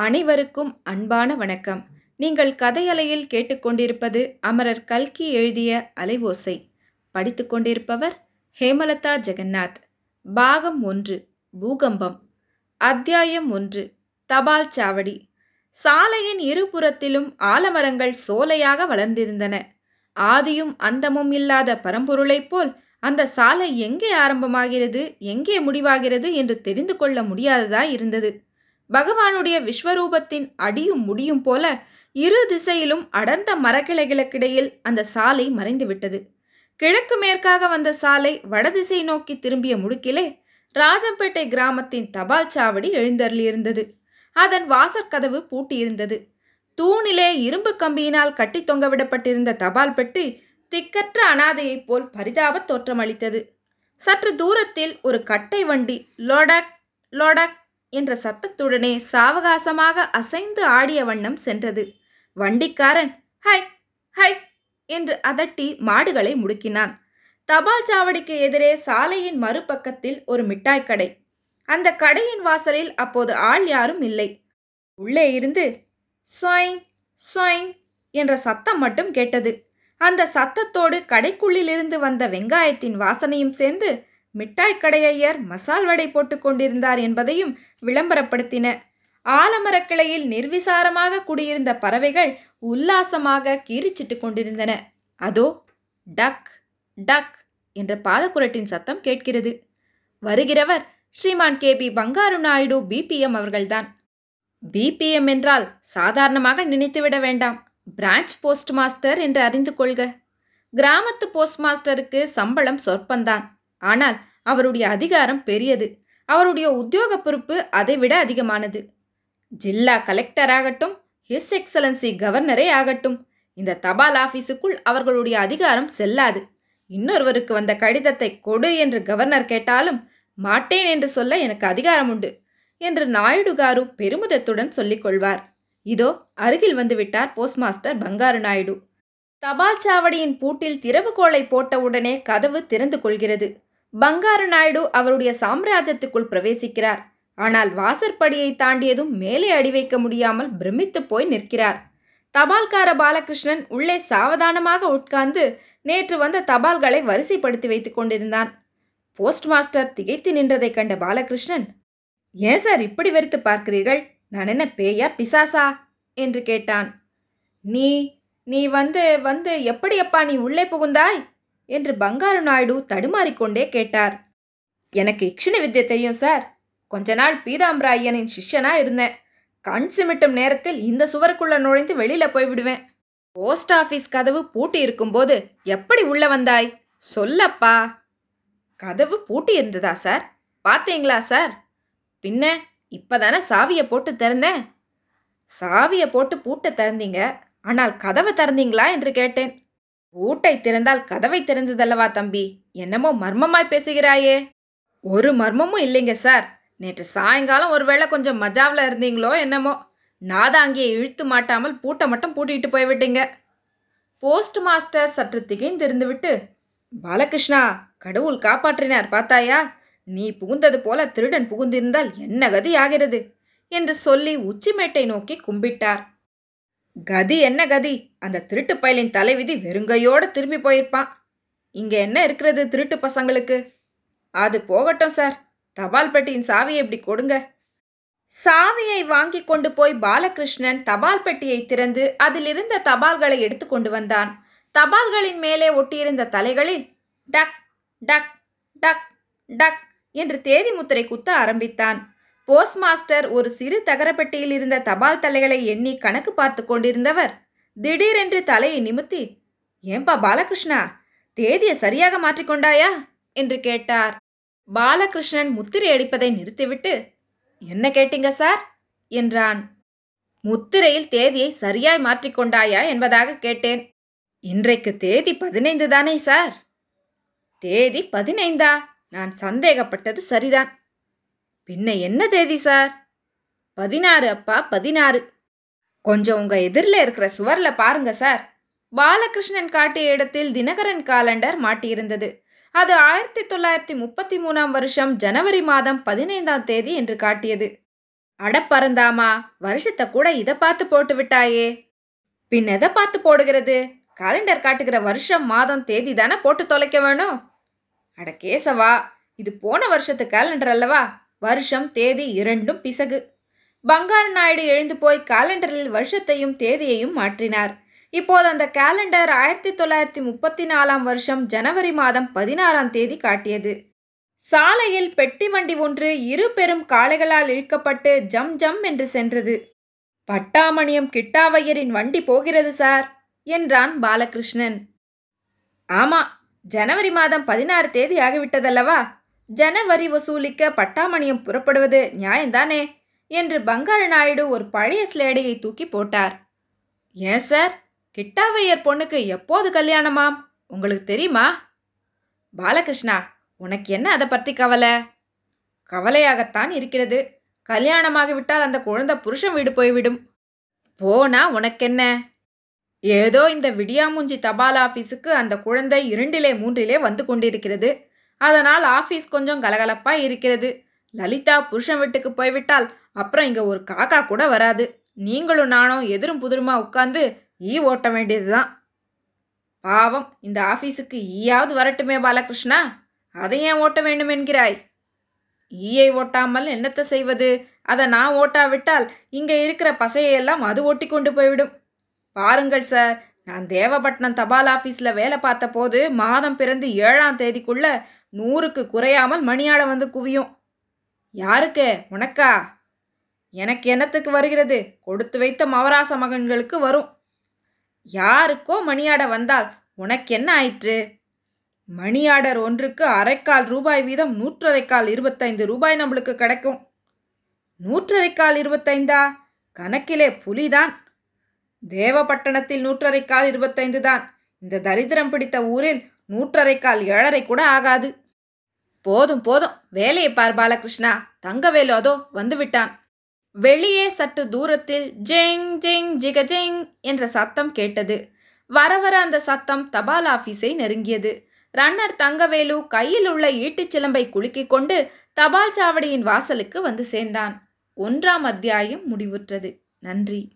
அனைவருக்கும் அன்பான வணக்கம். நீங்கள் கதையலையில் கேட்டுக்கொண்டிருப்பது அமரர் கல்கி எழுதிய அலைவோசை. படித்துக் கொண்டிருப்பவர் ஹேமலதா ஜெகநாத். பாகம் ஒன்று பூகம்பம். அத்தியாயம் ஒன்று தபால் சாவடி. சாலையின் இருபுறத்திலும் ஆலமரங்கள் சோலையாக வளர்ந்திருந்தன. ஆதியும் அந்தமும் இல்லாத பரம்பொருளைப் போல் அந்த சாலை எங்கே ஆரம்பமாகிறது எங்கே முடிவாகிறது என்று தெரிந்து கொள்ள முடியாததாய் இருந்தது. பகவானுடைய விஸ்வரூபத்தின் அடியும் முடியும் போல இரு திசையிலும் அடர்ந்த மரக்கிளைகளுக்கிடையில் அந்த சாலை மறைந்துவிட்டது. கிழக்கு மேற்காக வந்த சாலை வடதிசை நோக்கி திரும்பிய முடுக்கிலே ராஜம்பேட்டை கிராமத்தின் தபால் சாவடி எழுந்தருளியிருந்தது. அதன் வாசற்கதவு பூட்டியிருந்தது. தூணிலே இரும்பு கம்பியினால் கட்டி தொங்கவிடப்பட்டிருந்த தபால் பெட்டி திக்கற்ற அனாதையைப் போல் பரிதாப தோற்றமளித்தது. சற்று தூரத்தில் ஒரு கட்டை வண்டி லோடக் லோடக் என்ற சத்தத்துடனே சாவகாசமாக அசைந்து ஆடிய வண்ணம் சென்றது. வண்டிக்காரன் ஹை ஹை என்று அதட்டி மாடுகளை முடுக்கினான். தபால் சாவடிக்கு எதிரே சாலையின் மறுபக்கத்தில் ஒரு மிட்டாய் கடை. அந்த கடையின் வாசலில் அப்போது ஆள் யாரும் இல்லை. உள்ளே இருந்து ஸ்வைங் ஸ்வைங் என்ற சத்தம் மட்டும் கேட்டது. அந்த சத்தத்தோடு கடைக்குள்ளிலிருந்து வந்த வெங்காயத்தின் வாசனையும் சேர்ந்து மிட்டாய் கடையையர் மசால் வடை போட்டு கொண்டிருந்தார் என்பதையும் விளம்பரப்படுத்தின. ஆலமரக்கிளையில் நிர்விசாரமாக குடியிருந்த பறவைகள் உல்லாசமாக கீரிச்சிட்டு கொண்டிருந்தன. அதோ டக் டக் என்ற பாதக்குரட்டின் சத்தம் கேட்கிறது. வருகிறவர் Shriman K. P. Bangaru Naidu BPM அவர்கள்தான். பிபிஎம் என்றால் சாதாரணமாக நினைத்துவிட வேண்டாம். பிரான்ச் போஸ்ட் மாஸ்டர் என்று அறிந்து கொள்க. கிராமத்து போஸ்ட் மாஸ்டருக்கு சம்பளம் சொற்பந்தான். ஆனால் அவருடைய அதிகாரம் பெரியது. அவருடைய உத்தியோக பொறுப்பு அதைவிட அதிகமானது. ஜில்லா கலெக்டர் ஆகட்டும் ஹிஸ் எக்ஸலன்சி கவர்னரே ஆகட்டும் இந்த தபால் ஆஃபீஸுக்குள் அவர்களுடைய அதிகாரம் செல்லாது. இன்னொருவருக்கு வந்த கடிதத்தை கொடு என்று கவர்னர் கேட்டாலும் மாட்டேன் என்று சொல்ல எனக்கு அதிகாரம் உண்டு என்று நாயுடுகாரு பெருமிதத்துடன் சொல்லிக்கொள்வார் இதோ அருகில் வந்துவிட்டார் போஸ்ட் மாஸ்டர் பங்காரு நாயுடு. தபால் சாவடியின் பூட்டில் திறவுகோலை போட்டவுடனே கதவு திறந்து கொள்கிறது. பங்காரு நாயுடு அவருடைய சாம்ராஜ்யத்துக்குள் பிரவேசிக்கிறார். ஆனால் வாசற்படியை தாண்டியதும் மேலே அடி வைக்க முடியாமல் பிரமித்து போய் நிற்கிறார். தபால்கார பாலகிருஷ்ணன் உள்ளே சாவதானமாக உட்கார்ந்து நேற்று வந்த தபால்களை வரிசைப்படுத்தி வைத்துக் கொண்டிருந்தான். போஸ்ட் மாஸ்டர் திகைத்து நின்றதை கண்ட பாலகிருஷ்ணன் ஏன் சார் இப்படி வெறுத்து பார்க்கிறீர்கள்? நான் என்ன பேயா பிசாசா? என்று கேட்டான். நீ நீ வந்து வந்து எப்படியப்பா நீ உள்ளே புகுந்தாய்? என்று பங்காரு நாயுடு தடுமாறிக்கொண்டே கேட்டார். எனக்கு இக்ஷண வித்தியை தெரியும் சார். கொஞ்ச நாள் பீதாம்பராயனின் சிஷ்யனா இருந்தேன். கண் சிமிட்டும் நேரத்தில் இந்த சுவருக்குள்ள நுழைந்து வெளியில போய்விடுவேன். போஸ்ட் ஆஃபீஸ் கதவு பூட்டி இருக்கும்போது எப்படி உள்ள வந்தாய்? சொல்லப்பா. கதவு பூட்டி இருந்ததா சார்? பார்த்தீங்களா சார்? பின்ன இப்போதானே சாவியை போட்டு திறந்தேன்? சாவியை போட்டு பூட்டை திறந்தீங்க. ஆனால் கதவை திறந்தீங்களா என்று கேட்டேன். பூட்டை திறந்தால் கதவை திறந்ததல்லவா தம்பி? என்னமோ மர்மமாய் பேசுகிறாயே. ஒரு மர்மமும் இல்லைங்க சார். நேற்று சாயங்காலம் ஒருவேளை கொஞ்சம் மஜாவில் இருந்தீங்களோ என்னமோ. நாதாங்கியை இழுத்து மாட்டாமல் பூட்டை மட்டும் பூட்டிட்டு போய்விட்டீங்க. போஸ்ட் மாஸ்டர் சற்று திகைந்திருந்து விட்டு பாலகிருஷ்ணா கடவுள் காப்பாற்றினார் பார்த்தாயா? நீ புகுந்தது போல திருடன் புகுந்திருந்தால் என்ன கதி ஆகிறது என்று சொல்லி உச்சிமேட்டை நோக்கி கும்பிட்டார். கதி என்ன கதி? அந்த திருட்டு பயலின் தலைவிதி வெறுங்கையோடு திரும்பி போயிருப்பான். இங்கே என்ன இருக்கிறது திருட்டு பசங்களுக்கு? அது போகட்டும் சார். தபால் பெட்டியின் சாவியை இப்படி கொடுங்க. சாவியை வாங்கி கொண்டு போய் பாலகிருஷ்ணன் தபால் பெட்டியை திறந்து அதிலிருந்த தபால்களை எடுத்து கொண்டு வந்தான். தபால்களின் மேலே ஒட்டியிருந்த தலைகளில் டக் டக் டக் டக் என்று தேதி முத்திரை குத்த ஆரம்பித்தான். போஸ்ட் மாஸ்டர் ஒரு சிறு தகரப்பெட்டியில் இருந்த தபால் தலைகளை எண்ணி கணக்கு பார்த்து கொண்டிருந்தவர். திடீரென்று தலையை நிமித்தி ஏன்பா பாலகிருஷ்ணா தேதியை சரியாக மாற்றிக்கொண்டாயா? என்று கேட்டார். பாலகிருஷ்ணன் முத்திரை அடிப்பதை நிறுத்திவிட்டு என்ன கேட்டீங்க சார்? என்றான். முத்திரையில் தேதியை சரியாய் மாற்றிக்கொண்டாயா என்பதாக கேட்டேன். இன்றைக்கு தேதி பதினைந்து தானே சார்? தேதி பதினைந்தா? நான் சந்தேகப்பட்டது சரிதான். பின்ன என்ன தேதி சார்? பதினாறு அப்பா பதினாறு. கொஞ்சம் உங்க எதிரில் இருக்கிற சுவர்ல பாருங்க சார். பாலகிருஷ்ணன் காட்டிய இடத்தில் தினகரன் காலண்டர் மாட்டியிருந்தது. அது ஆயிரத்தி தொள்ளாயிரத்தி முப்பத்தி மூணாம் வருஷம் ஜனவரி மாதம் பதினைந்தாம் தேதி என்று காட்டியது. அடப்பறந்தாமா வருஷத்தை கூட இதை பார்த்து போட்டு விட்டாயே. பின் எதை பார்த்து போடுகிறது? காலண்டர் காட்டுகிற வருஷம் மாதம் தேதி தானே போட்டு தொலைக்க வேணும்? அட கேசவா இது போன வருஷத்து காலண்டர் அல்லவா? வருஷம் தேதி இரண்டும் பிசகு. பங்காரு நாயுடு எழுந்து போய் காலண்டரில் வருஷத்தையும் தேதியையும் மாற்றினார். இப்போது அந்த காலண்டர் ஆயிரத்தி தொள்ளாயிரத்தி முப்பத்தி நாலாம் வருஷம் ஜனவரி மாதம் பதினாறாம் தேதி காட்டியது. சாலையில் பெட்டி வண்டி ஒன்று இரு பெரும் காளைகளால் இழுக்கப்பட்டு ஜம் ஜம் என்று சென்றது. பட்டாமணியம் கிட்டாவையரின் வண்டி போகிறது சார் என்றான் பாலகிருஷ்ணன். ஆமா ஜனவரி மாதம் பதினாறு தேதி ஆகிவிட்டதல்லவா? ஜனவரி வசூலிக்க பட்டாமணியம் புறப்படுவது நியாயம்தானே? என்று பங்கார நாயுடு ஒரு பழைய ஸ்லேடையை தூக்கி போட்டார். ஏன் சார்? கிட்டாவையர் பொண்ணுக்கு எப்போது கல்யாணமாம்? உங்களுக்கு தெரியுமா? பாலகிருஷ்ணா உனக்கு என்ன அதை பற்றி கவலை? கவலையாகத்தான் இருக்கிறது. கல்யாணமாகிவிட்டால் அந்த குழந்தை புருஷன் வீடு போய்விடும். போனா உனக்கென்ன? ஏதோ இந்த விடியாமூஞ்சி தபால் ஆஃபீஸுக்கு அந்த குழந்தை இரண்டிலே மூன்றிலே வந்து கொண்டிருக்கிறது. அதனால் ஆஃபீஸ் கொஞ்சம் கலகலப்பாக இருக்கிறது. லலிதா புருஷன் வீட்டுக்கு போய்விட்டால் அப்புறம் இங்கே ஒரு காக்கா கூட வராது. நீங்களும் நானும் எதிரும் புதிருமா உட்காந்து ஈ ஓட்ட வேண்டியதுதான். பாவம் இந்த ஆஃபீஸுக்கு ஈயாவது வரட்டுமே பாலகிருஷ்ணா. அதை ஏன் ஓட்ட வேண்டும் என்கிறாய்? ஈயை ஓட்டாமல் என்னத்தை செய்வது? அதை நான் ஓட்டாவிட்டால் இங்கே இருக்கிற பசையெல்லாம் அது ஓட்டி கொண்டு போய்விடும். பாருங்கள் சார் நான் தேவப்பட்டினம் தபால் ஆஃபீஸில் வேலை பார்த்த போது மாதம் பிறந்து ஏழாம் தேதிக்குள்ள நூறுக்கு குறையாமல் மணியாட வந்து குவியும். யாருக்கு? உனக்கா? எனக்கு என்னத்துக்கு வருகிறது? கொடுத்து வைத்த மவராச மகன்களுக்கு வரும். யாருக்கோ மணியாட வந்தால் உனக்கு என்ன ஆயிற்று? மணி ஆர்டர் ஒன்றுக்கு அரைக்கால் ரூபாய் வீதம் நூற்றரைக்கால் இருபத்தைந்து ரூபாய் நம்மளுக்கு கிடைக்கும். நூற்றரைக்கால் இருபத்தைந்தா? கணக்கிலே புலிதான். தேவப்பட்டணத்தில் நூற்றரைக்கால் இருபத்தைந்து தான். இந்த தரித்திரம் பிடித்த ஊரில் நூற்றரைக்கால் ஏழரை கூட ஆகாது. போதும் போதும். வேலையை பார் பாலகிருஷ்ணா. தங்கவேலு அதோ வந்துவிட்டான் வெளியே சற்று தூரத்தில் ஜெங் ஜெங் ஜிகஜெங் என்ற சத்தம் கேட்டது. வர வர அந்த சத்தம் தபால் ஆபீஸை நெருங்கியது. ரன்னர் தங்கவேலு கையில் உள்ள ஈட்டிச் சிலம்பை குலுக்கிக் கொண்டு தபால் சாவடியின் வாசலுக்கு வந்து சேர்ந்தான். ஒன்றாம் அத்தியாயம் முடிவுற்றது. நன்றி.